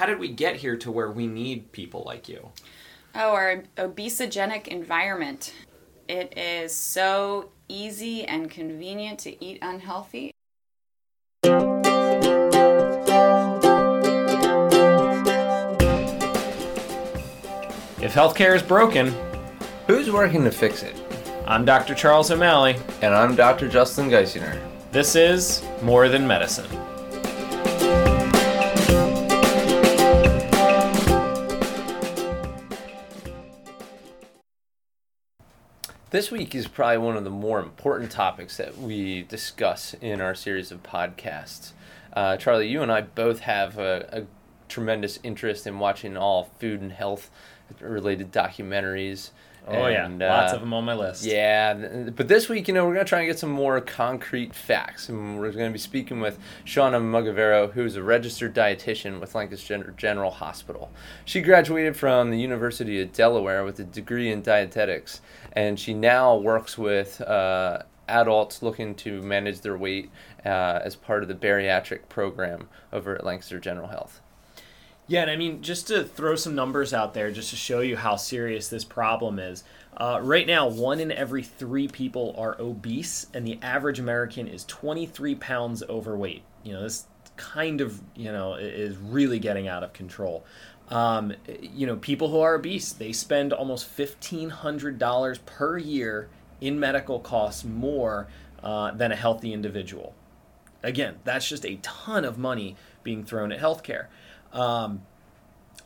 how did we get here to where we need people like you? Oh, our obesogenic environment. It is so easy and convenient to eat unhealthy. If healthcare is broken, Who's working to fix it? I'm Dr. Charles O'Malley. And I'm Dr. Justin Geisinger. This is More Than Medicine. This week is probably one of the more important topics that we discuss in our series of podcasts. Uh, Charlie, you and I both have a, a tremendous interest in watching all food and health related documentaries. Oh yeah, lots uh, of them on my list. Yeah, but this week, you know, we're going to try and get some more concrete facts. And we're going to be speaking with Shauna Mugavero, who's a registered dietitian with Lancaster General Hospital. She graduated from the University of Delaware with a degree in dietetics, and she now works with uh, adults looking to manage their weight uh, as part of the bariatric program over at Lancaster General Health. Yeah, and I mean, just to throw some numbers out there, just to show you how serious this problem is. Uh, right now, one in every three people are obese, and the average American is 23 pounds overweight. You know, this kind of, you know, is really getting out of control. Um, you know, people who are obese, they spend almost $1,500 per year in medical costs more uh, than a healthy individual again, that's just a ton of money being thrown at healthcare. Um,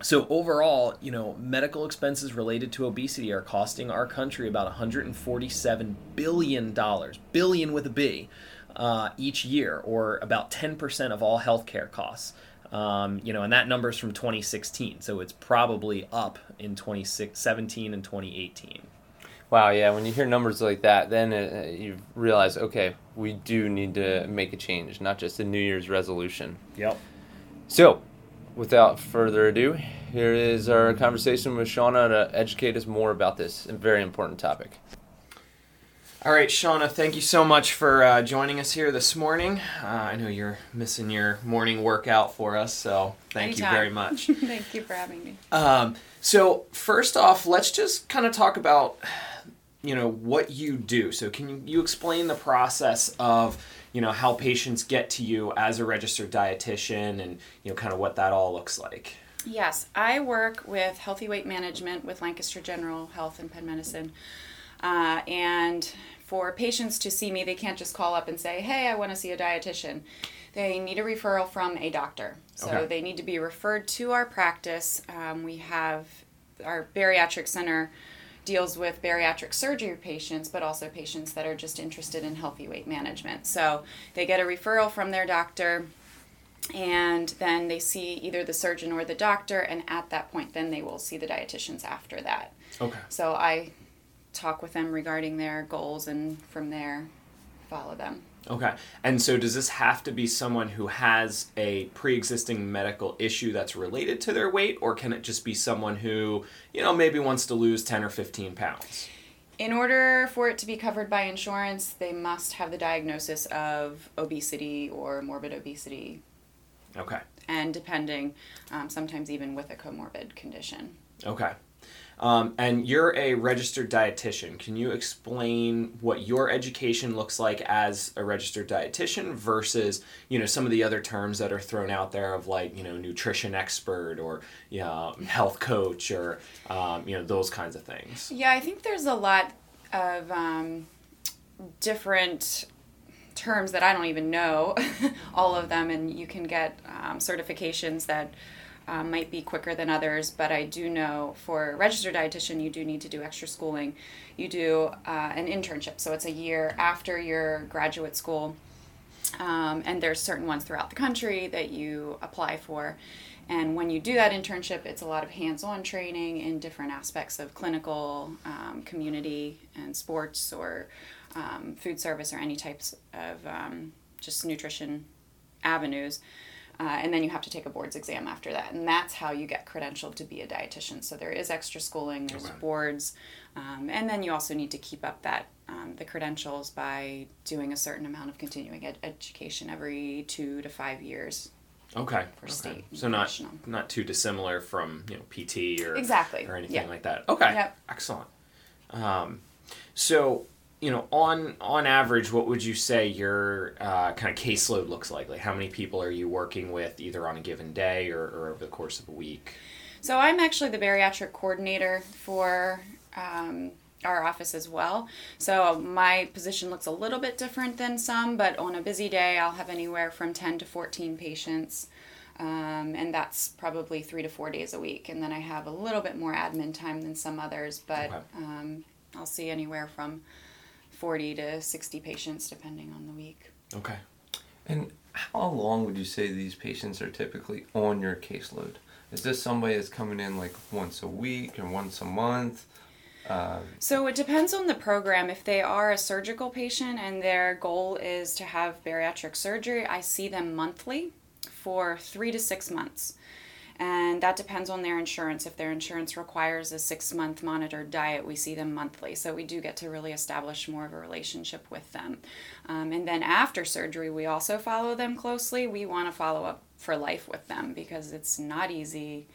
so overall, you know, medical expenses related to obesity are costing our country about 147 billion dollars, billion with a B, uh, each year, or about 10% of all healthcare costs. Um, you know, and that number is from 2016, so it's probably up in 2017 and 2018. Wow, yeah, when you hear numbers like that, then uh, you realize, okay, we do need to make a change, not just a New Year's resolution. Yep. So, without further ado, here is our conversation with Shauna to educate us more about this very important topic. All right, Shauna, thank you so much for uh, joining us here this morning. Uh, I know you're missing your morning workout for us, so thank you very much. Thank you for having me. um, so, first off, let's just kind of talk about, you know, what you do. So, can you, you explain the process of, you know, how patients get to you as a registered dietitian and, you know, kind of what that all looks like? Yes, I work with healthy weight management with Lancaster General Health and Penn Medicine. Uh, and for patients to see me, they can't just call up and say, Hey, I want to see a dietitian. They need a referral from a doctor. So Okay. they need to be referred to our practice. Um, we have our bariatric center deals with bariatric surgery patients, but also patients that are just interested in healthy weight management. So they get a referral from their doctor and then they see either the surgeon or the doctor and at that point then they will see the dietitians after that Okay. so i talk with them regarding their goals and from there follow them Okay. And so does this have to be someone who has a pre-existing medical issue that's related to their weight or can it just be someone who, you know, maybe wants to lose 10 or 15 pounds? in order for it to be covered by insurance they must have the diagnosis of obesity or morbid obesity Okay. and depending um, sometimes even with a comorbid condition Okay. Um, and you're a registered dietitian. Can you explain what your education looks like as a registered dietitian versus, you know, some of the other terms that are thrown out there of like, you know, nutrition expert or, you know, health coach or, um, you know, those kinds of things? Yeah, I think there's a lot of um, different terms that I don't even know, all of them, and you can get um, certifications that um, might be quicker than others. But I do know for a registered dietitian, you do need to do extra schooling. You do uh, an internship, so it's a year after your graduate school. Um, and there's certain ones throughout the country that you apply for. And when you do that internship, it's a lot of hands-on training in different aspects of clinical, um, community, and sports, or um, food service, or any types of um, just nutrition avenues. Uh, and then you have to take a boards exam after that, and that's how you get credentialed to be a dietitian. So there is extra schooling, there's Okay. boards, um, and then you also need to keep up that um, the credentials by doing a certain amount of continuing ed- education every two to five years. Okay. For okay. state So not not too dissimilar from you know PT or Exactly. or anything Yeah. like that. Okay. Yep. Excellent. Um, so you know on on average, what would you say your uh, kind of caseload looks like? Like how many people are you working with either on a given day or, or over the course of a week? So I'm actually the bariatric coordinator for um, our office as well. So my position looks a little bit different than some, but on a busy day, I'll have anywhere from 10 to 14 patients. Um, and that's probably three to four days a week. And then I have a little bit more admin time than some others, but Okay. um, I'll see anywhere from 40 to 60 patients depending on the week. Okay. And how long would you say these patients are typically on your caseload? Is this somebody that's coming in like once a week or once a month? Uh, So it depends on the program. If they are a surgical patient and their goal is to have bariatric surgery, I see them monthly for three to six months. And that depends on their insurance. If their insurance requires a six month monitored diet, we see them monthly. So we do get to really establish more of a relationship with them. Um, and then after surgery, we also follow them closely. We want to follow up for life with them because it's not easy.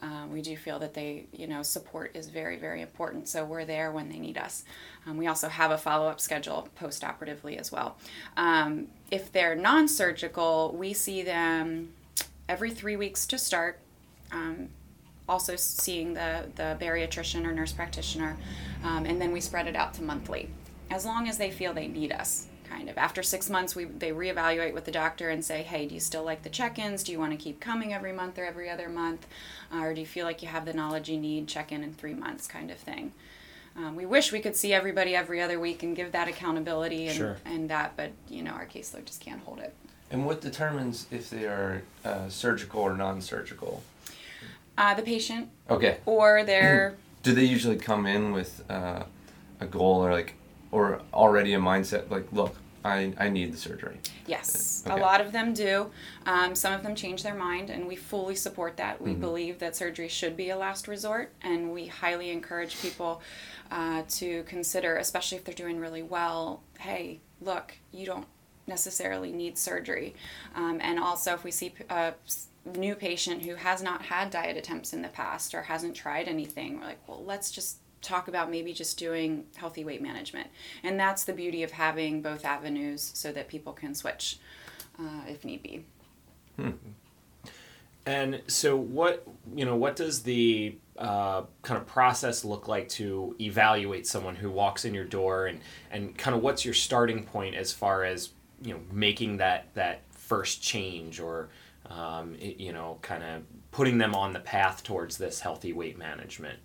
Uh, we do feel that they, you know, support is very, very important. So we're there when they need us. Um, we also have a follow up schedule post operatively as well. Um, if they're non surgical, we see them every three weeks to start. Um, also seeing the, the bariatrician or nurse practitioner, um, and then we spread it out to monthly, as long as they feel they need us. Kind of after six months, we they reevaluate with the doctor and say, hey, do you still like the check-ins? Do you want to keep coming every month or every other month, uh, or do you feel like you have the knowledge you need? Check in in three months, kind of thing. Um, we wish we could see everybody every other week and give that accountability and, Sure. and that, but you know our caseload just can't hold it. and what determines if they are uh, surgical or non-surgical? Uh, the patient Okay. or their Do they usually come in with uh, a goal or like, or already a mindset like, look, I, I need the surgery? Yes, Okay. a lot of them do. Um, some of them change their mind, and we fully support that. We Mhm. believe that surgery should be a last resort, and we highly encourage people uh, to consider, especially if they're doing really well. Hey, look, you don't necessarily need surgery. Um, and also, if we see s- new patient who has not had diet attempts in the past or hasn't tried anything, we're like, well, let's just talk about maybe just doing healthy weight management. And that's the beauty of having both avenues so that people can switch uh, if need be. And so, what you know, what does the uh, kind of process look like to evaluate someone who walks in your door, and and kind of what's your starting point as far as you know making that that first change, or um, it- you know, kind of putting them on the path towards this healthy weight management.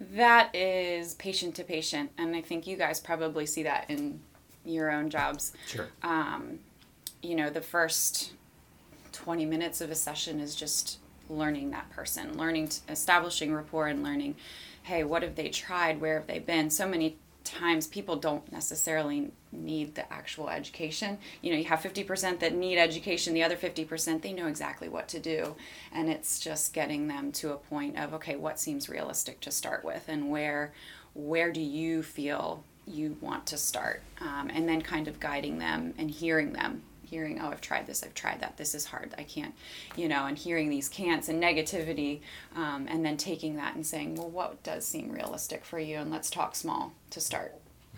That is patient to patient, and I think you guys probably see that in your own jobs. Sure. Um, you know, the first 20 minutes of a session is just learning that person, learning, establishing rapport, and learning, hey, what have they tried? Where have they been? So many times people don't necessarily need the actual education. You know, you have 50% that need education, the other 50% they know exactly what to do. And it's just getting them to a point of, okay, what seems realistic to start with and where where do you feel you want to start? Um, and then kind of guiding them and hearing them hearing, oh, I've tried this, I've tried that, this is hard, I can't, you know, and hearing these can'ts and negativity, um, and then taking that and saying, well, what does seem realistic for you, and let's talk small to start.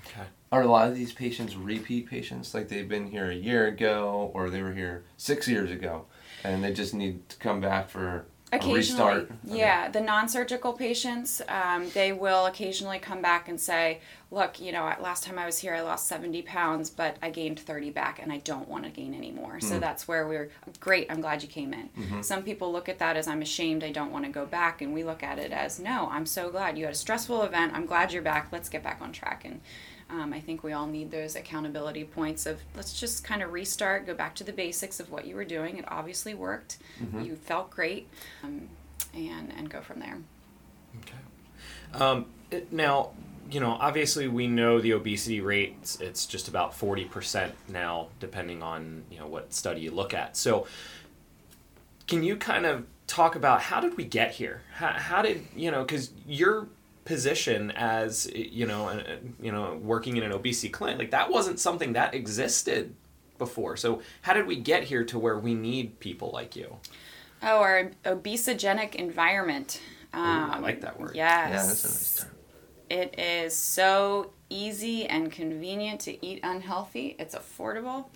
Okay. Are a lot of these patients repeat patients? Like they've been here a year ago or they were here six years ago and they just need to come back for a Occasionally, restart? Okay. yeah, the non-surgical patients, um, they will occasionally come back and say, "Look, you know, last time I was here, I lost seventy pounds, but I gained thirty back, and I don't want to gain any more." So that's where we're great. I'm glad you came in. Some people look at that as I'm ashamed. I don't want to go back, and we look at it as, "No, I'm so glad you had a stressful event. I'm glad you're back. Let's get back on track." And um, I think we all need those accountability points of let's just kind of restart, go back to the basics of what you were doing. It obviously worked. You felt great, um, and and go from there. Okay. Um, it- now, you know, obviously we know the obesity rate. It's, it's just about forty percent now, depending on you know what study you look at. So, can you kind of talk about how did we get here? How, how did you know? Because your position as you know, uh, you know, working in an obesity clinic, like that wasn't something that existed before. So how did we get here to where we need people like you? Oh, our obesogenic environment. Ooh, I like that word. Yes. Yeah, that's a nice term. It is so easy and convenient to eat unhealthy. It's affordable,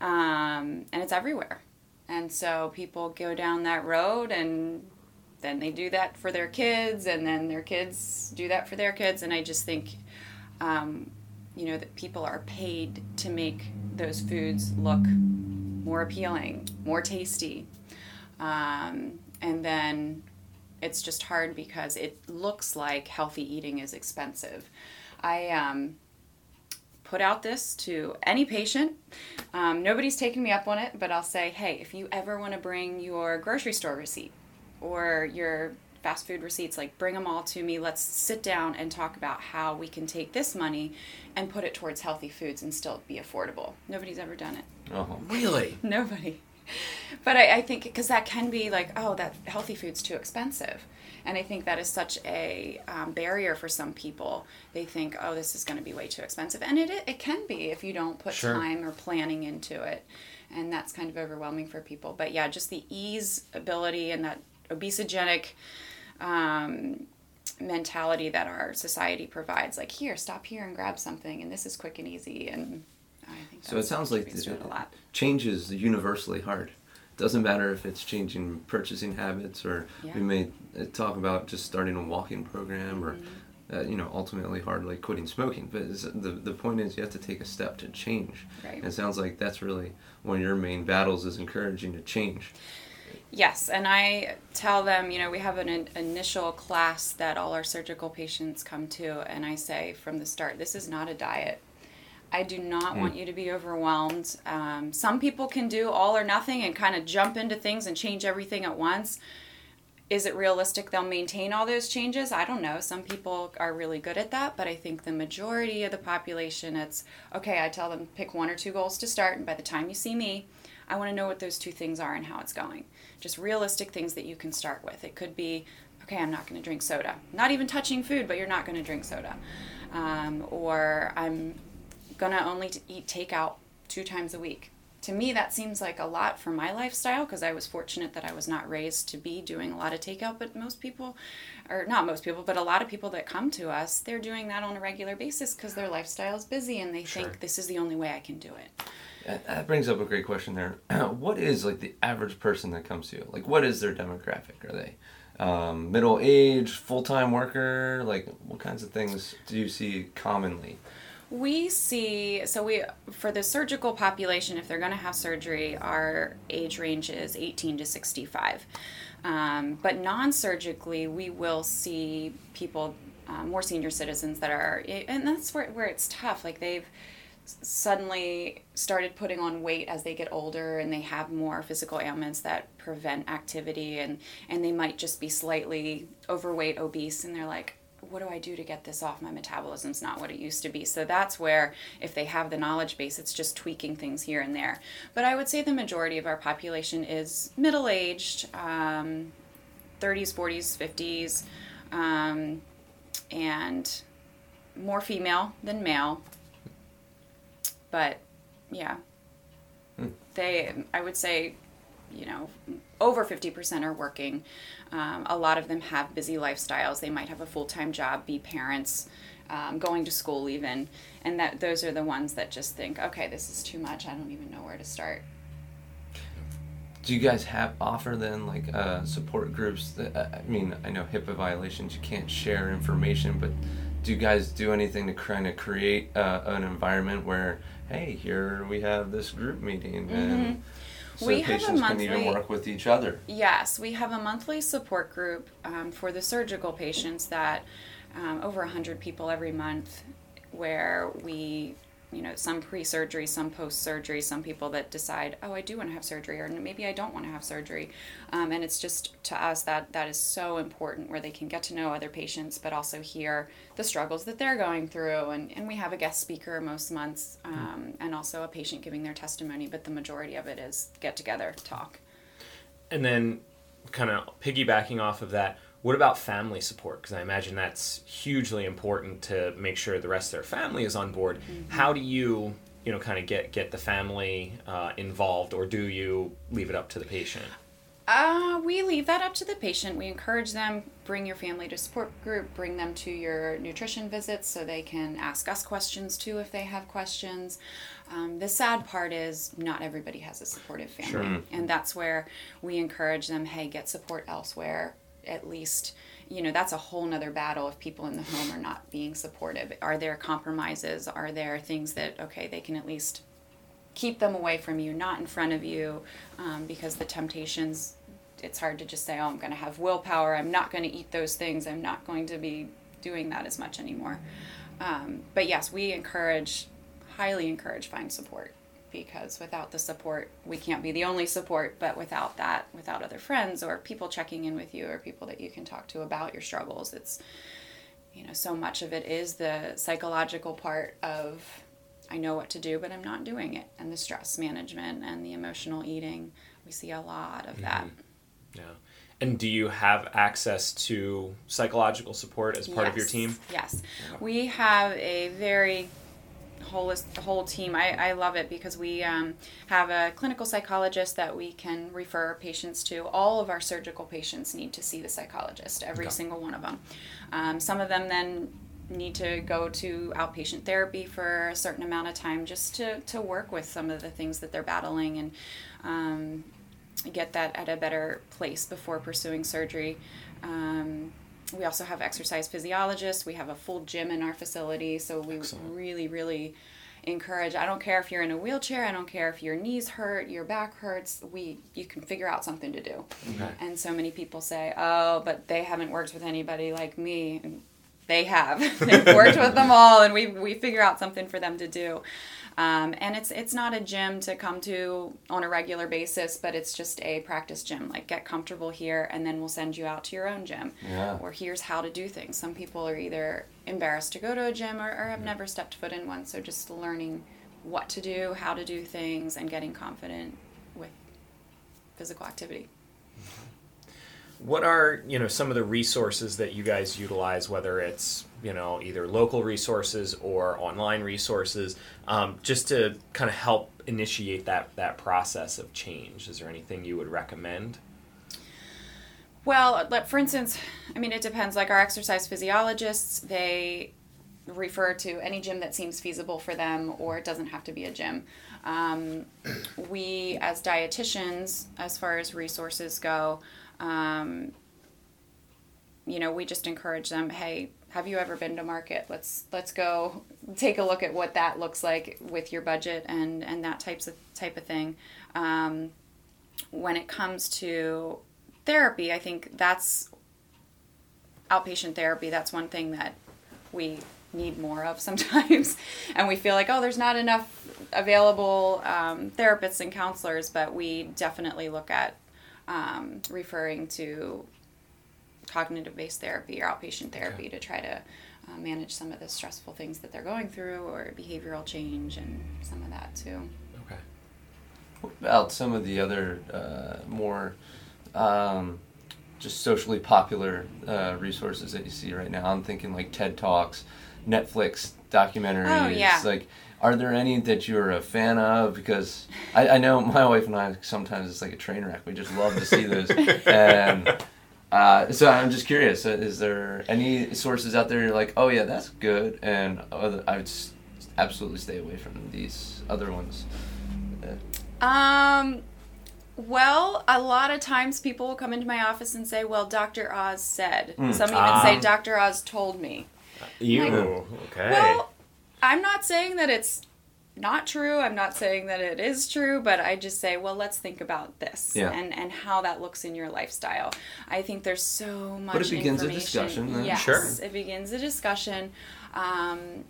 um, and it's everywhere. And so people go down that road, and then they do that for their kids, and then their kids do that for their kids. And I just think, um, you know, that people are paid to make those foods look more appealing, more tasty, um, and then it's just hard because it looks like healthy eating is expensive. I um, put out this to any patient. Um, nobody's taken me up on it, but I'll say, hey, if you ever want to bring your grocery store receipt or your fast food receipts, like bring them all to me. Let's sit down and talk about how we can take this money and put it towards healthy foods and still be affordable. Nobody's ever done it. Oh. Really? Nobody. But I, I think because that can be like, oh, that healthy food's too expensive. And I think that is such a um, barrier for some people. They think, oh, this is going to be way too expensive. And it, it can be if you don't put Sure. time or planning into it. And that's kind of overwhelming for people. But yeah, just the ease ability and that obesogenic um, mentality that our society provides. Like, here, stop here and grab something. And this is quick and easy. And I think So it sounds like it a lot. change is universally hard. Doesn't matter if it's changing purchasing habits or Yeah. we may uh, talk about just starting a walking program or Mm-hmm. uh, you know ultimately hard like quitting smoking. But the the point is you have to take a step to change. Right. And it sounds like that's really one of your main battles is encouraging to change. Yes, and I tell them, you know, we have an in- initial class that all our surgical patients come to, and I say from the start, this is not a diet. I do not want you to be overwhelmed. Um, some people can do all or nothing and kind of jump into things and change everything at once. Is it realistic they'll maintain all those changes? I don't know. Some people are really good at that, but I think the majority of the population, it's okay. I tell them pick one or two goals to start, and by the time you see me, I want to know what those two things are and how it's going. Just realistic things that you can start with. It could be, okay, I'm not going to drink soda. Not even touching food, but you're not going to drink soda. Um, or I'm going to only eat takeout two times a week. To me, that seems like a lot for my lifestyle because I was fortunate that I was not raised to be doing a lot of takeout. But most people, or not most people, but a lot of people that come to us, they're doing that on a regular basis because their lifestyle is busy and they Sure. think this is the only way I can do it. That- brings up a great question there. what is like the average person that comes to you? Like, what is their demographic? Are they um, middle age, full time worker? Like, what kinds of things do you see commonly? We see, so we, for the surgical population, if they're going to have surgery, our age range is 18 to 65. Um, but non surgically, we will see people, uh, more senior citizens that are, and that's where, where it's tough. Like they've suddenly started putting on weight as they get older and they have more physical ailments that prevent activity and, and they might just be slightly overweight, obese, and they're like, what do I do to get this off? My metabolism's not what it used to be. So that's where, if they have the knowledge base, it's just tweaking things here and there. But I would say the majority of our population is middle aged, um, 30s, 40s, 50s, um, and more female than male. But yeah, they, I would say, you know, over 50% are working. Um, a lot of them have busy lifestyles. They might have a full time job, be parents, um, going to school even. And that those are the ones that just think, okay, this is too much. I don't even know where to start. Do you guys have offer then like uh, support groups? That, uh, I mean, I know HIPAA violations, you can't share information, but do you guys do anything to kind of create uh, an environment where, hey, here we have this group meeting, and so Mm-hmm. We have a patients can even work with each other? Yes, we have a monthly support group um, for the surgical patients that um, over 100 people every month where we you know some pre-surgery some post-surgery some people that decide oh i do want to have surgery or maybe i don't want to have surgery. Um, and it's just to us that that is so important where they can get to know other patients but also hear the struggles that they're going through. And, and we have a guest speaker most months um, and also a patient giving their testimony but the majority of it is get together talk. And then, kind of piggybacking off of that, what about family support? Because I imagine that's hugely important to make sure the rest of their family is on board. How do you you know kind of get get the family uh, involved, or do you leave it up to the patient? Uh, we leave that up to the patient. We encourage them bring your family to support group, bring them to your nutrition visits so they can ask us questions too if they have questions. Um, the sad part is not everybody has a supportive family, Sure. and that's where we encourage them. Hey, get support elsewhere. At least you know that's a whole nother battle if people in the home are not being supportive. Are there compromises? Are there things that okay they can at least keep them away from you, not in front of you, um, because the temptations, it's hard to just say, oh, I'm going to have willpower. I'm not going to eat those things. I'm not going to be doing that as much anymore. Um, but yes, we encourage, highly encourage find support because without the support, we can't be the only support, but without that, without other friends or people checking in with you or people that you can talk to about your struggles, it's, you know, so much of it is the psychological part of I know what to do, but I'm not doing it, and the stress management and the emotional eating. We see a lot of that. Mm-hmm. Yeah. And do you have access to psychological support as part of your team? Yes. We have a very whole whole team. I, I love it because we um, have a clinical psychologist that we can refer patients to. All of our surgical patients need to see the psychologist, every Okay. single one of them. Um, some of them then need to go to outpatient therapy for a certain amount of time just to, to work with some of the things that they're battling and um, get that at a better place before pursuing surgery. Um, we also have exercise physiologists. We have a full gym in our facility, so we Excellent. really, really encourage. I don't care if you're in a wheelchair. I don't care if your knees hurt, your back hurts. We you can figure out something to do. Okay. And so many people say, "Oh, but they haven't worked with anybody like me." And they have. They've worked with them all, and we we figure out something for them to do. Um, and it's it's not a gym to come to on a regular basis, but it's just a practice gym. Like get comfortable here, and then we'll send you out to your own gym. Yeah. Or here's how to do things. Some people are either embarrassed to go to a gym or, or have never stepped foot in one. So just learning what to do, how to do things, and getting confident with physical activity. What are you know some of the resources that you guys utilize, whether it's you know either local resources or online resources, um, just to kind of help initiate that that process of change? Is there anything you would recommend? Well, for instance, I mean, it depends. Like our exercise physiologists, they refer to any gym that seems feasible for them, or it doesn't have to be a gym. Um, we, as dietitians, as far as resources go, um, you know, we just encourage them. Hey, have you ever been to market? Let's let's go take a look at what that looks like with your budget and and that types of type of thing. Um, when it comes to therapy, I think that's outpatient therapy. That's one thing that we need more of sometimes, and we feel like oh, there's not enough available um, therapists and counselors. But we definitely look at um, referring to cognitive based therapy or outpatient therapy to try to uh, manage some of the stressful things that they're going through or behavioral change and some of that too. Okay. What about some of the other uh, more um, just socially popular uh, resources that you see right now? I'm thinking like TED Talks, Netflix documentaries. Oh, yeah. Like, are there any that you're a fan of? Because I, I know my wife and I sometimes it's like a train wreck. We just love to see those. and uh, so I'm just curious: uh, is there any sources out there you're like, oh yeah, that's good, and other, I would absolutely stay away from these other ones. Um, well, a lot of times people will come into my office and say, "Well, Dr. Oz said." Mm. Some even Ah. say, "Dr. Oz told me." You Like- okay? Well, I'm not saying that it's not true. I'm not saying that it is true, but I just say, well, let's think about this Yeah. and and how that looks in your lifestyle. I think there's so much. But it begins a discussion then. Yes, Sure. it begins a discussion, um,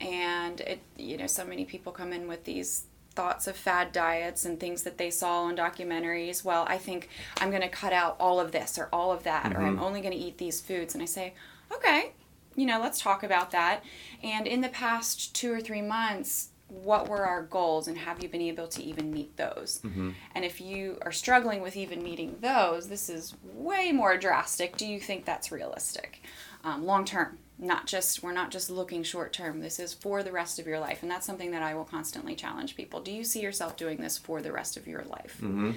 and it you know so many people come in with these thoughts of fad diets and things that they saw on documentaries. Well, I think I'm going to cut out all of this or all of that, or Mm-hmm. I'm only going to eat these foods. And I say, okay, you know, let's talk about that. And in the past two or three months, what were our goals and have you been able to even meet those? And if you are struggling with even meeting those, this is way more drastic. Do you think that's realistic um, long term? not just we're not just looking short term this is for the rest of your life and that's something that i will constantly challenge people do you see yourself doing this for the rest of your life Mm-hmm.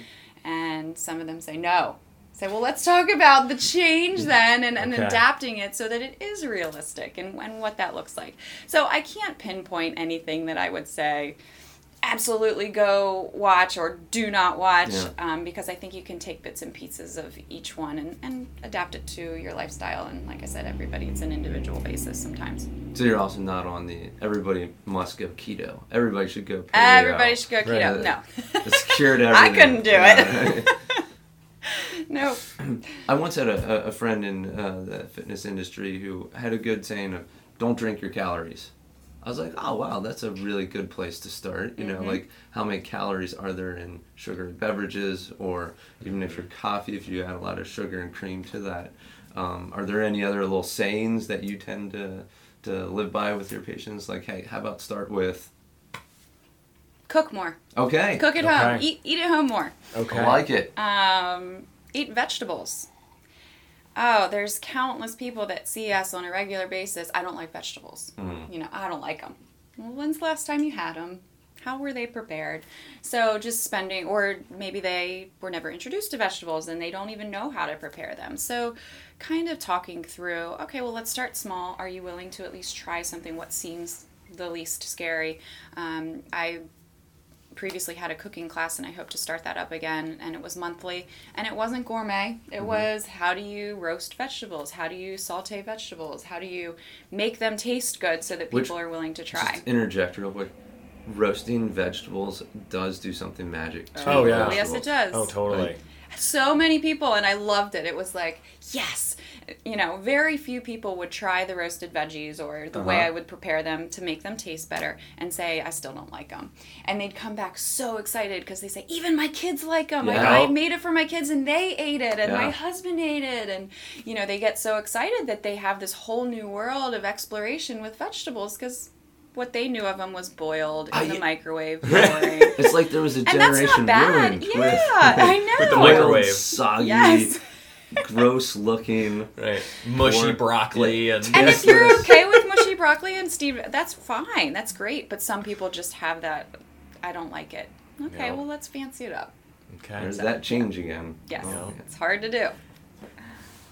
and some of them say no say well let's talk about the change then and, and Okay. adapting it so that it is realistic and, and what that looks like so i can't pinpoint anything that i would say absolutely go watch or do not watch Yeah. um, because I think you can take bits and pieces of each one and, and adapt it to your lifestyle. And like I said, everybody, it's an individual basis sometimes. So you're also not on the everybody must go keto. Everybody should go. paleo. Everybody should go keto. Right. No. It's cured everything. I couldn't do it. no. I once had a, a- friend in uh, the fitness industry who had a good saying of "Don't drink your calories." I was like, "Oh wow, that's a really good place to start." You know, Mhm. like how many calories are there in sugary beverages, or even if your coffee, if you add a lot of sugar and cream to that. Um, are there any other little sayings that you tend to to live by with your patients? Like, hey, how about start with Cook more. okay, Cook at home. Eat, eat at home more. Okay. I like it. Um, eat vegetables. Oh, there's countless people that see us on a regular basis. I don't like vegetables. Mhm. You know, I don't like them. Well, when's the last time you had them? How were they prepared? So just spending, or maybe they were never introduced to vegetables and they don't even know how to prepare them. So kind of talking through, okay, well, let's start small. Are you willing to at least try something? What seems the least scary? Um, I previously had a cooking class and I hope to start that up again and it was monthly and it wasn't gourmet it mm-hmm. was how do you roast vegetables how do you saute vegetables how do you make them taste good so that Which- people are willing to try Just interject real quick. Roasting vegetables does do something magic. To Oh, yeah. yes it does Oh, totally. Like- so many people and I loved it. It was like, yes. You know, very few people would try the roasted veggies or the way Uh-huh. I would prepare them to make them taste better and say I still don't like them. And they'd come back so excited because they say even my kids like them. Yeah. I, I made it for my kids and they ate it and my husband ate it and you know, they get so excited that they have this whole new world of exploration with vegetables because what they knew of them was boiled in I- the microwave. boring. It's like there was a and that's generation not bad. ruined Yeah, with, I know. With the boiled, microwave. soggy, Yes. Gross looking. Right. Mushy Or- broccoli and And Yes, if you're okay with mushy broccoli and Steve, that's fine. That's great. But some people just have that. I don't like it. Okay, Yeah. well let's fancy it up. okay. There's that change again. Yes, Oh, it's hard to do.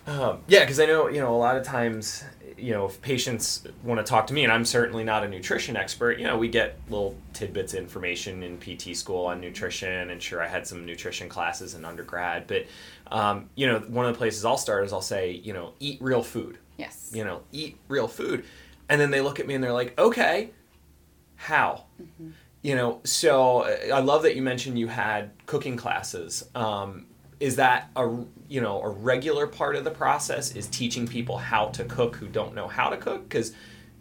Um, yeah, because I know you know a lot of times you know if patients want to talk to me, and I'm certainly not a nutrition expert. You know, we get little tidbits of information in PT school on nutrition, and sure, I had some nutrition classes in undergrad. But um, you know, one of the places I'll start is I'll say, you know, eat real food. Yes. You know, eat real food, and then they look at me and they're like, okay, how? You know, so uh, I love that you mentioned you had cooking classes. Um, is that a you know a regular part of the process? Is teaching people how to cook who don't know how to cook? Because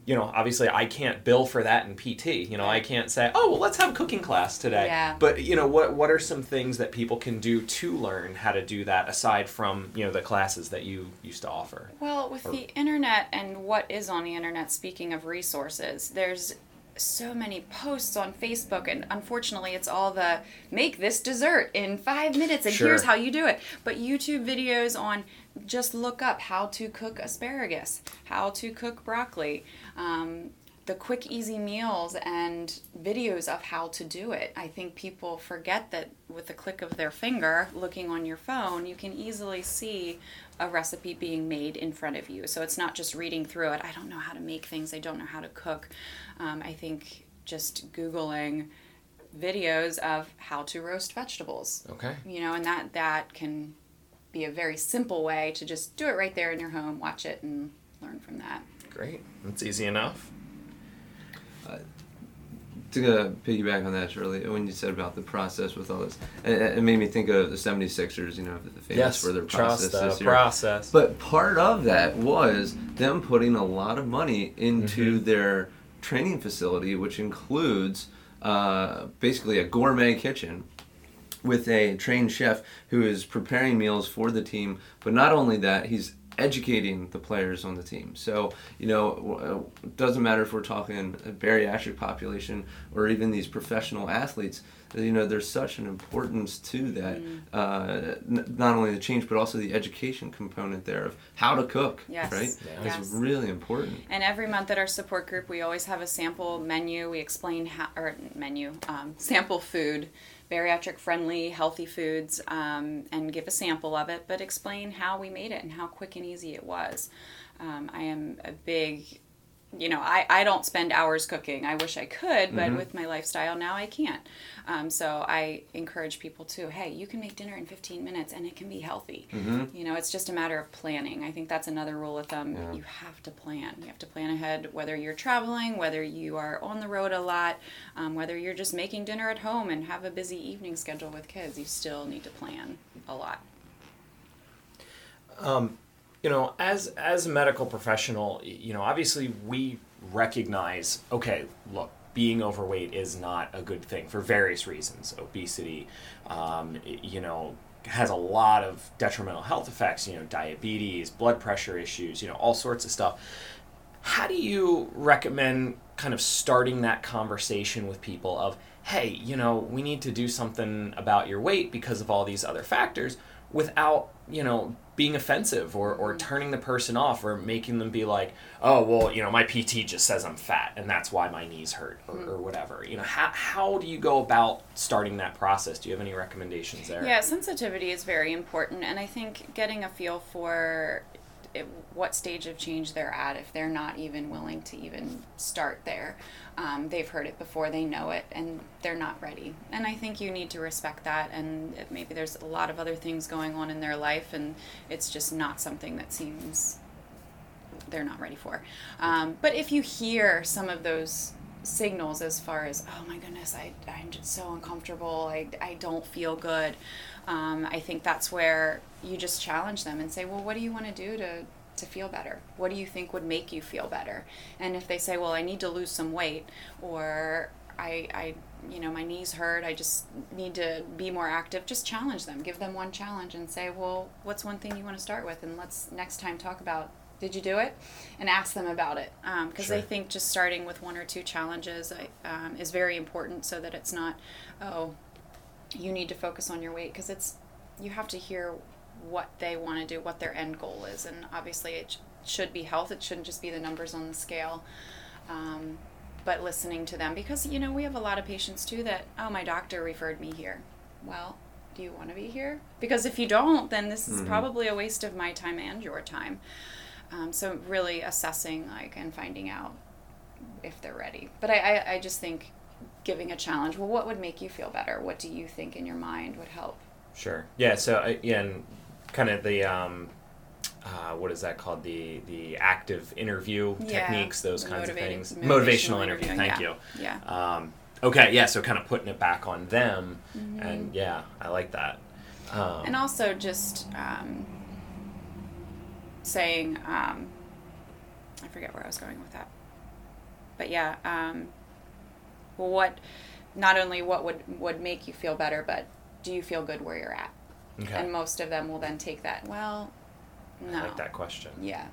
you know, obviously, I can't bill for that in PT. You know, I can't say, oh, well, let's have a cooking class today. Yeah. But you know, what what are some things that people can do to learn how to do that aside from you know the classes that you used to offer? Well, with the internet and what is on the internet, speaking of resources, there's so many posts on Facebook, and unfortunately, it's all the make this dessert in five minutes, and Sure. here's how you do it. But YouTube videos on just look up how to cook asparagus, how to cook broccoli. Um, the quick, easy meals and videos of how to do it. I think people forget that with the click of their finger, looking on your phone, you can easily see a recipe being made in front of you. So it's not just reading through it. I don't know how to make things, I don't know how to cook. Um, I think just Googling videos of how to roast vegetables Okay. you know and that that can be a very simple way to just do it right there in your home watch it and learn from that Great. That's easy enough. To uh, piggyback on that, Shirley, when you said about the process with all this, it, it made me think of the 76ers, you know, the famous for their process trust the this year. process. But part of that was them putting a lot of money into Mm-hmm. their training facility, which includes uh, basically a gourmet kitchen with a trained chef who is preparing meals for the team. But not only that, he's educating the players on the team. So, you know, it doesn't matter if we're talking a bariatric population or even these professional athletes, you know, there's such an importance to that, mm. uh, n- not only the change, but also the education component there of how to cook, yes. right? Yeah. It's really important. And every month at our support group, we always have a sample menu. We explain how, or menu, um, sample food bariatric friendly, healthy foods, um, and give a sample of it, but explain how we made it and how quick and easy it was. Um, I am a big you know, I, I don't spend hours cooking. I wish I could, but mm-hmm. with my lifestyle now I can't. Um, so I encourage people to, hey, you can make dinner in 15 minutes and it can be healthy. Mm-hmm. You know, it's just a matter of planning. I think that's another rule of thumb. Yeah. You have to plan. You have to plan ahead, whether you're traveling, whether you are on the road a lot, um, whether you're just making dinner at home and have a busy evening schedule with kids. You still need to plan a lot. Um, you know, as as a medical professional, you know, obviously we recognize, okay, look, being overweight is not a good thing for various reasons. Obesity, um, you know, has a lot of detrimental health effects. You know, diabetes, blood pressure issues, you know, all sorts of stuff. How do you recommend kind of starting that conversation with people of, hey, you know, we need to do something about your weight because of all these other factors without, you know, being offensive or, or turning the person off or making them be like, oh, well, you know, my PT just says I'm fat and that's why my knees hurt or, mm. or whatever. You know, how, how do you go about starting that process? Do you have any recommendations there? Yeah, sensitivity is very important. And I think getting a feel for it, what stage of change they're at if they're not even willing to even start there. Um, they've heard it before, they know it, and they're not ready. And I think you need to respect that. And maybe there's a lot of other things going on in their life, and it's just not something that seems they're not ready for. Um, but if you hear some of those signals as far as oh my goodness I, i'm just so uncomfortable i, I don't feel good um, i think that's where you just challenge them and say well what do you want to do to to feel better? What do you think would make you feel better? And if they say well i need to lose some weight or i i you know my knees hurt i just need to be more active just challenge them. Give them one challenge and say well what's one thing you want to start with? And let's next time talk about did you do it? And ask them about it. Because um, sure. i think just starting with one or two challenges um, is very important so that it's not oh you need to focus on your weight because it's you have to hear what they want to do what their end goal is and obviously it should be health it shouldn't just be the numbers on the scale um, but listening to them because you know we have a lot of patients too that oh my doctor referred me here well do you want to be here because if you don't then this is mm-hmm. probably a waste of my time and your time um, so really assessing like and finding out if they're ready. But I, I, I just think giving a challenge. Well, what would make you feel better? What do you think in your mind would help? Sure. Yeah. So uh, yeah, and kind of the um, uh, what is that called? The the active interview yeah, techniques, those kinds of things. Motivational, motivational interview. Thank yeah. you. Yeah. Um, okay. Yeah. So kind of putting it back on them, mm-hmm. and yeah, I like that. Um, and also just um, saying, um, I forget where I was going with that. But yeah, um, what, not only what would, would make you feel better, but do you feel good where you're at? Okay. And most of them will then take that, well, no. I like that question. Yeah.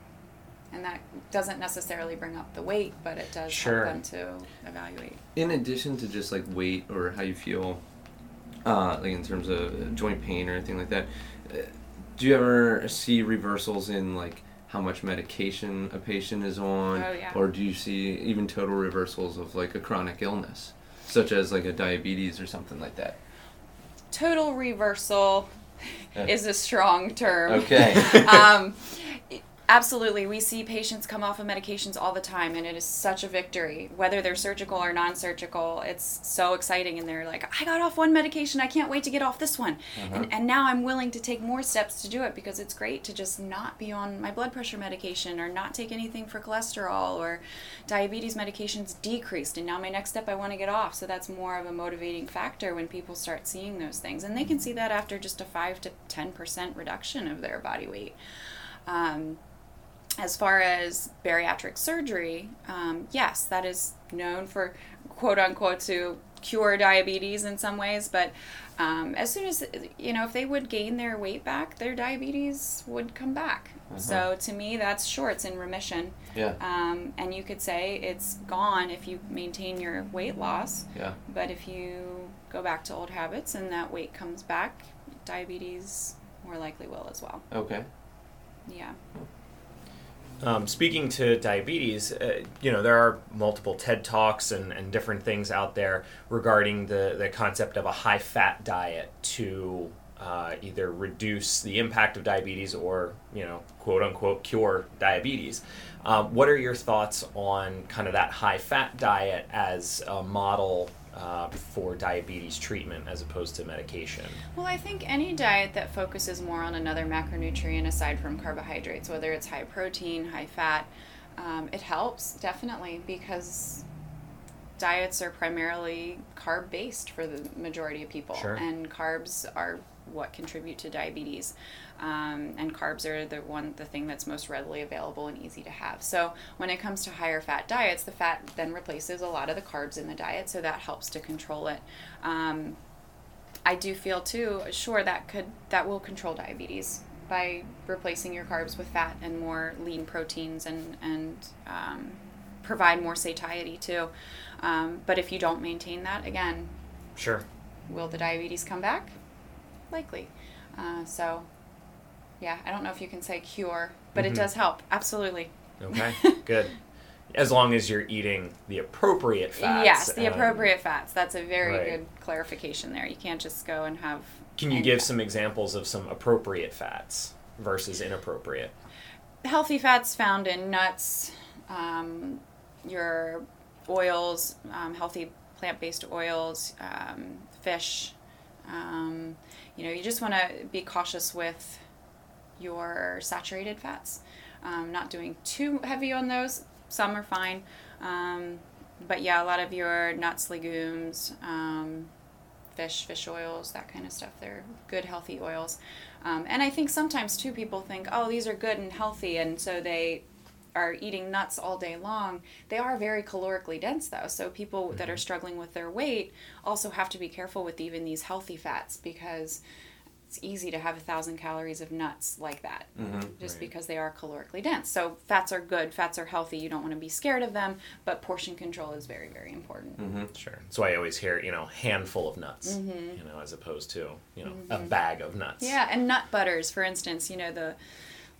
And that doesn't necessarily bring up the weight, but it does sure. help them to evaluate. In addition to just like weight or how you feel, uh, like in terms of joint pain or anything like that, uh, do you ever see reversals in like how much medication a patient is on oh, yeah. or do you see even total reversals of like a chronic illness such as like a diabetes or something like that? Total reversal is a strong term. Okay. Um, Absolutely. We see patients come off of medications all the time, and it is such a victory. Whether they're surgical or non surgical, it's so exciting. And they're like, I got off one medication, I can't wait to get off this one. Uh-huh. And, and now I'm willing to take more steps to do it because it's great to just not be on my blood pressure medication or not take anything for cholesterol or diabetes medications decreased. And now my next step, I want to get off. So that's more of a motivating factor when people start seeing those things. And they can see that after just a 5 to 10% reduction of their body weight. Um, as far as bariatric surgery, um, yes, that is known for quote unquote to cure diabetes in some ways, but um, as soon as you know, if they would gain their weight back, their diabetes would come back. So to me, that's sure it's in remission. Yeah. Um, and you could say it's gone if you maintain your weight loss. Yeah. But if you go back to old habits and that weight comes back, diabetes more likely will as well. Okay. Yeah. Um, speaking to diabetes, uh, you know, there are multiple TED Talks and, and different things out there regarding the, the concept of a high fat diet to uh, either reduce the impact of diabetes or, you know, quote unquote, cure diabetes. Um, what are your thoughts on kind of that high fat diet as a model uh, for diabetes treatment as opposed to medication? Well, I think any diet that focuses more on another macronutrient aside from carbohydrates, whether it's high protein, high fat, um, it helps definitely because diets are primarily carb based for the majority of people, Sure. and carbs are what contribute to diabetes. Um, and carbs are the one the thing that's most readily available and easy to have. So when it comes to higher fat diets, the fat then replaces a lot of the carbs in the diet, so that helps to control it. Um, I do feel too, sure that could that will control diabetes by replacing your carbs with fat and more lean proteins and and um, provide more satiety too. Um, but if you don't maintain that, again, Sure. will the diabetes come back? Likely. Uh, so, yeah, I don't know if you can say cure, but Mhm. it does help. Absolutely. Okay, good. As long as you're eating the appropriate fats. yes, the and- appropriate fats. That's a very Right. good clarification there. You can't just go and have. Can you give fat. some examples of some appropriate fats versus inappropriate? healthy fats found in nuts, um, your oils, um, healthy plant-based oils, um, fish. Um, you know, you just want to be cautious with your saturated fats. Um, not doing too heavy on those. Some are fine, um, but yeah, a lot of your nuts, legumes, um, fish, fish oils, that kind of stuff. They're good, healthy oils. Um, and I think sometimes too, people think, oh, these are good and healthy, and so they are eating nuts all day long. They are very calorically dense, though. So people that are struggling with their weight also have to be careful with even these healthy fats because it's easy to have a thousand calories of nuts like that just Right. because they are calorically dense. So fats are good, fats are healthy. You don't want to be scared of them, but portion control is very, very important. Mm-hmm. Sure. That's why I always hear, you know, handful of nuts, Mm-hmm. you know, as opposed to, you know, a bag of nuts. Yeah, and nut butters, for instance, you know, the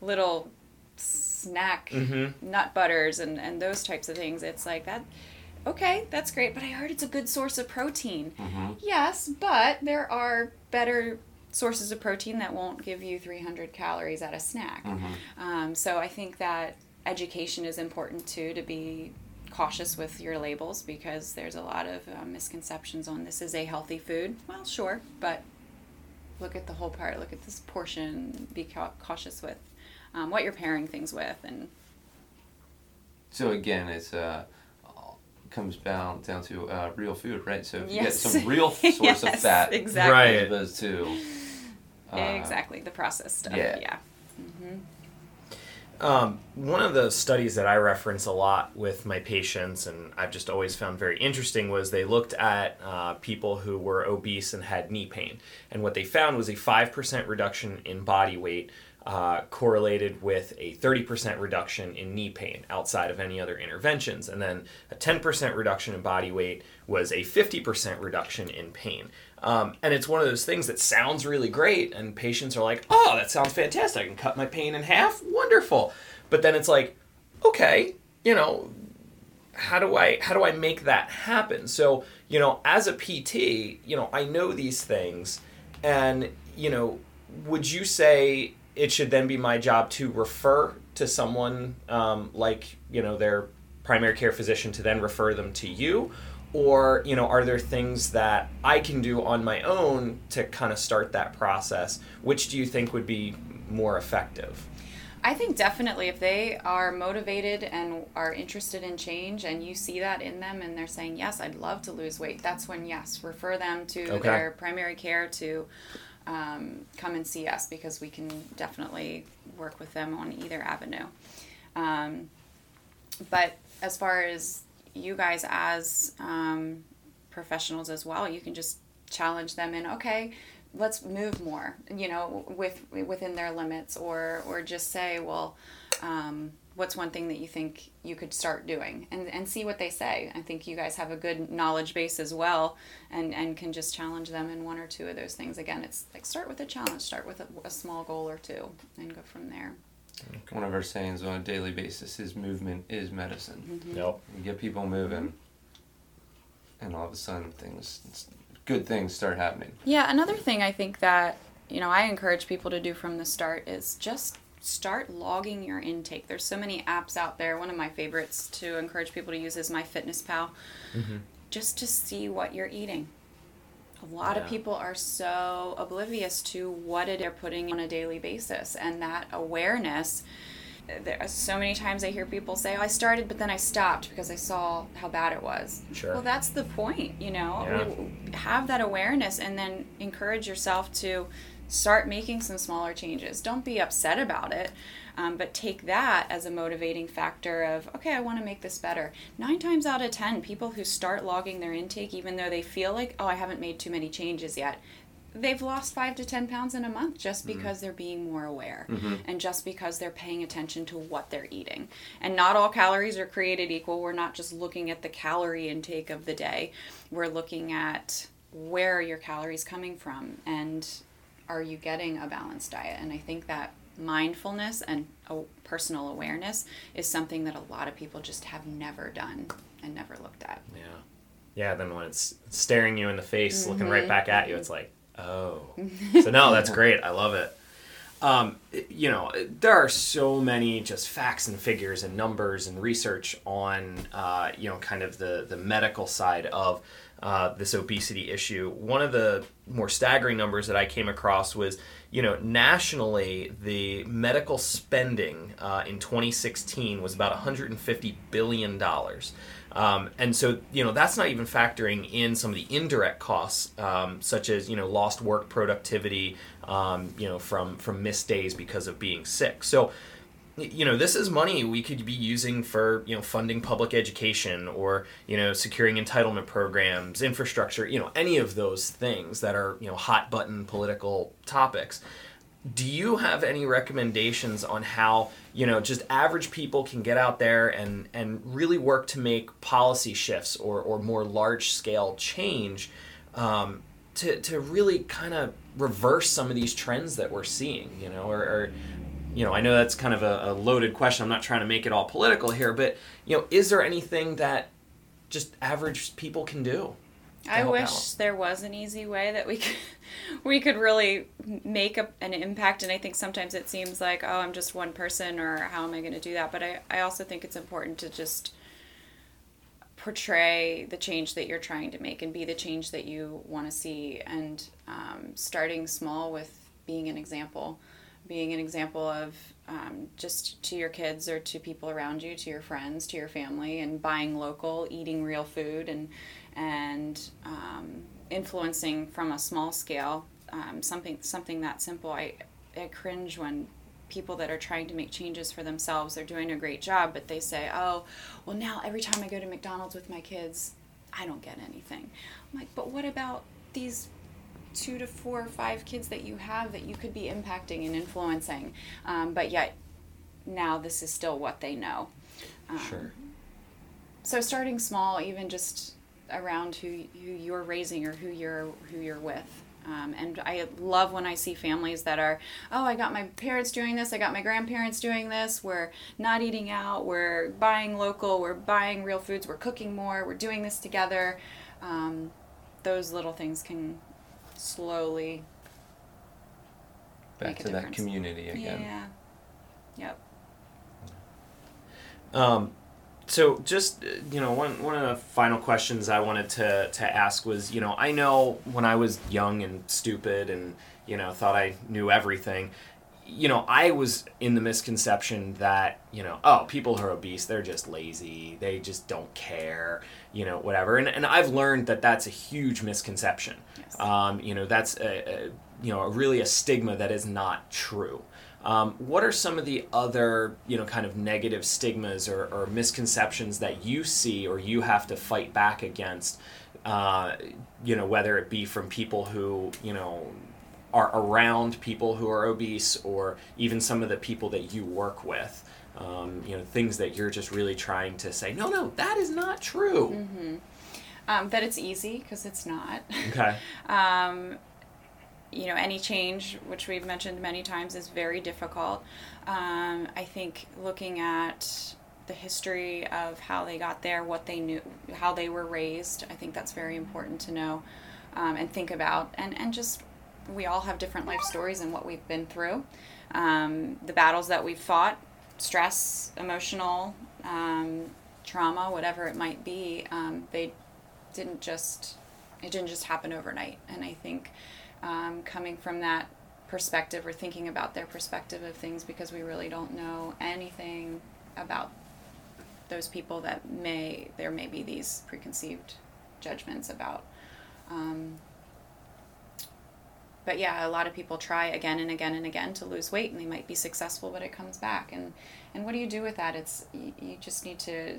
little snack Mhm. nut butters and, and those types of things. It's like that, okay, that's great, but I heard it's a good source of protein. Yes, but there are better sources of protein that won't give you 300 calories at a snack. Um, so I think that education is important too to be cautious with your labels because there's a lot of uh, misconceptions on this is a healthy food. Well, sure, but look at the whole part. Look at this portion. Be cau- cautious with um, what you're pairing things with, and So again, it's uh, comes down down to uh, real food, right? So if you Yes. get some real source of fat, exactly. Right. as opposed to exactly the processed stuff. yeah. Yeah. Um, one of the studies that I reference a lot with my patients, and I've just always found very interesting, was they looked at uh, people who were obese and had knee pain. And what they found was a 5% reduction in body weight uh, correlated with a 30% reduction in knee pain outside of any other interventions. And then a 10% reduction in body weight was a 50% reduction in pain. Um, and it's one of those things that sounds really great, and patients are like, oh, that sounds fantastic. I can cut my pain in half. Wonderful. But then it's like, okay, you know, how do I how do I make that happen? So, you know, as a PT, you know, I know these things and, you know, would you say it should then be my job to refer to someone um, like, you know, their primary care physician to then refer them to you? Or, you know, are there things that I can do on my own to kind of start that process? Which do you think would be more effective? I think definitely if they are motivated and are interested in change and you see that in them and they're saying, Yes, I'd love to lose weight, that's when, yes, refer them to Okay. their primary care to um, come and see us because we can definitely work with them on either avenue. Um, but as far as you guys as um, professionals as well. You can just challenge them in okay let's move more you know with within their limits or or just say well um, what's one thing that you think you could start doing? And, and see what they say. I think you guys have a good knowledge base as well and, and can just challenge them in one or two of those things. Again it's like start with a challenge. Start with a, a small goal or two and go from there. Okay. one of our sayings on a daily basis is movement is medicine. Mm-hmm. yep. you get people moving and all of a sudden things good things start happening. Yeah another thing i think that you know i encourage people to do from the start is just start logging your intake. There's so many apps out there. One of my favorites to encourage people to use is MyFitnessPal, mm-hmm. just to see what you're eating. A lot yeah. of people are so oblivious to what it they're putting on a daily basis, and that awareness. There are so many times I hear people say, oh, "I started, but then I stopped because I saw how bad it was." Sure. Well, that's the point, you know. Yeah. Have that awareness, and then encourage yourself to start making some smaller changes. Don't be upset about it, um, but take that as a motivating factor of, okay, I want to make this better. Nine times out of 10, people who start logging their intake, even though they feel like, oh, I haven't made too many changes yet, they've lost five to 10 pounds in a month just mm-hmm. because mm-hmm. they're being more aware mm-hmm. and just because they're paying attention to what they're eating. And not all calories are created equal. We're not just looking at the calorie intake of the day, we're looking at where are your calories coming from and are you getting a balanced diet? And I think that mindfulness and personal awareness is something that a lot of people just have never done and never looked at. Yeah. Yeah, then when it's staring you in the face, mm-hmm. looking right back at you, it's like, oh. so no, that's great. I love it. Um, you know, there are so many just facts and figures and numbers and research on, uh, you know, kind of the, the medical side of uh, this obesity issue. One of the more staggering numbers that I came across was, you know, nationally, the medical spending uh, in 2016 was about 150 billion dollars. Um, and so, you know, that's not even factoring in some of the indirect costs, um, such as, you know, lost work productivity, um, you know, from, from missed days because of being sick. So, you know this is money we could be using for you know funding public education or you know securing entitlement programs infrastructure you know any of those things that are you know hot button political topics. Do you have any recommendations on how you know just average people can get out there and and really work to make policy shifts or or more large scale change um, to to really kind of reverse some of these trends that we're seeing you know or, or you know, I know that's kind of a, a, loaded question. I'm not trying to make it all political here, but you know, is there anything that just average people can do? I wish out? there was an easy way that we could we could really make a, an impact. And I think sometimes it seems like, oh, I'm just one person, or how am I going to do that? But I, I also think it's important to just portray the change that you're trying to make and be the change that you want to see. And um, starting small with being an example being an example of um, just to your kids or to people around you, to your friends, to your family, and buying local, eating real food, and and um, influencing from a small scale. Um, something something that simple. I I cringe when people that are trying to make changes for themselves they're doing a great job but they say oh well now every time i go to mcdonald's with my kids i don't get anything i'm like but what about these two to four or five kids that you have that you could be impacting and influencing. Um, but yet, now this is still what they know. Um, sure. So starting small, even just around who, who you're raising or who you're who you're with. Um, and I love when I see families that are, oh, I got my parents doing this, I got my grandparents doing this, we're not eating out, we're buying local, we're buying real foods, we're cooking more, we're doing this together. Um, those little things can slowly back to that community again. Yeah. Yep. Um, so just you know one one of the final questions I wanted to to ask was you know I know when I was young and stupid and you know thought I knew everything you know, I was in the misconception that, you know, oh, people who are obese, they're just lazy. They just don't care, you know, whatever. And, and I've learned that that's a huge misconception. Yes. Um, you know, that's, a, a, you know, really a stigma that is not true. Um, what are some of the other, you know, kind of negative stigmas or, or misconceptions that you see or you have to fight back against uh, you know, whether it be from people who, you know, are around people who are obese or even some of the people that you work with. Um, you know, things that you're just really trying to say, no, no, that is not true. Um, that it's easy because it's not. Okay. um, you know, any change, which we've mentioned many times, is very difficult. Um, I think looking at the history of how they got there, what they knew, how they were raised, I think that's very important to know um, and think about. And, and just, we all have different life stories and what we've been through, um, the battles that we've fought, stress, emotional, um, trauma, whatever it might be. Um, they didn't just it didn't just happen overnight and i think um, coming from that perspective or thinking about their perspective of things because we really don't know anything about those people that may there may be these preconceived judgments about um, but yeah a lot of people try again and again and again to lose weight and they might be successful but it comes back and and what do you do with that it's you, you just need to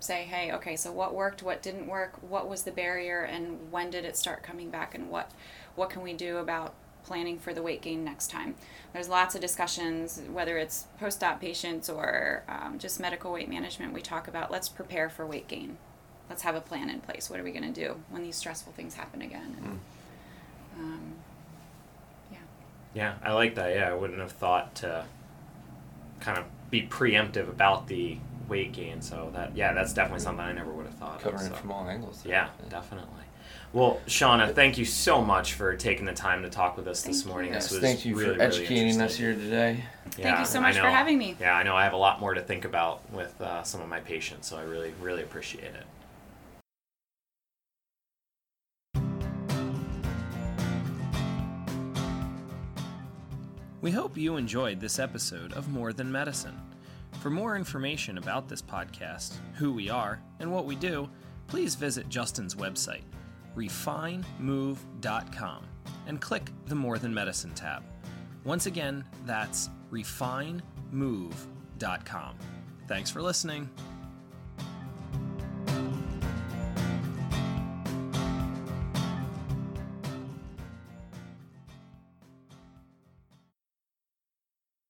say, hey, okay, so what worked, what didn't work, what was the barrier, and when did it start coming back, and what what can we do about planning for the weight gain next time? There's lots of discussions, whether it's post-op patients or um, just medical weight management. We talk about let's prepare for weight gain. Let's have a plan in place. What are we going to do when these stressful things happen again? And, um, yeah. Yeah, I like that. Yeah, I wouldn't have thought to kind of be preemptive about the weight gain. So that yeah, that's definitely something I never would have thought of. Covering of. it so. from all angles. Yeah, definitely. Well, Shauna, thank you so much for taking the time to talk with us this Thank you. morning. Yes, This was thank you really, for really educating us here today. Yeah, you so I much for having me. Yeah, I know I have a lot more to think about with uh, some of my patients, so I really, really appreciate it. We hope you enjoyed this episode of More Than Medicine. For more information about this podcast, who we are, and what we do, please visit Justin's website, refinemove.com, and click the More Than Medicine tab. Once again, that's refinemove.com. Thanks for listening.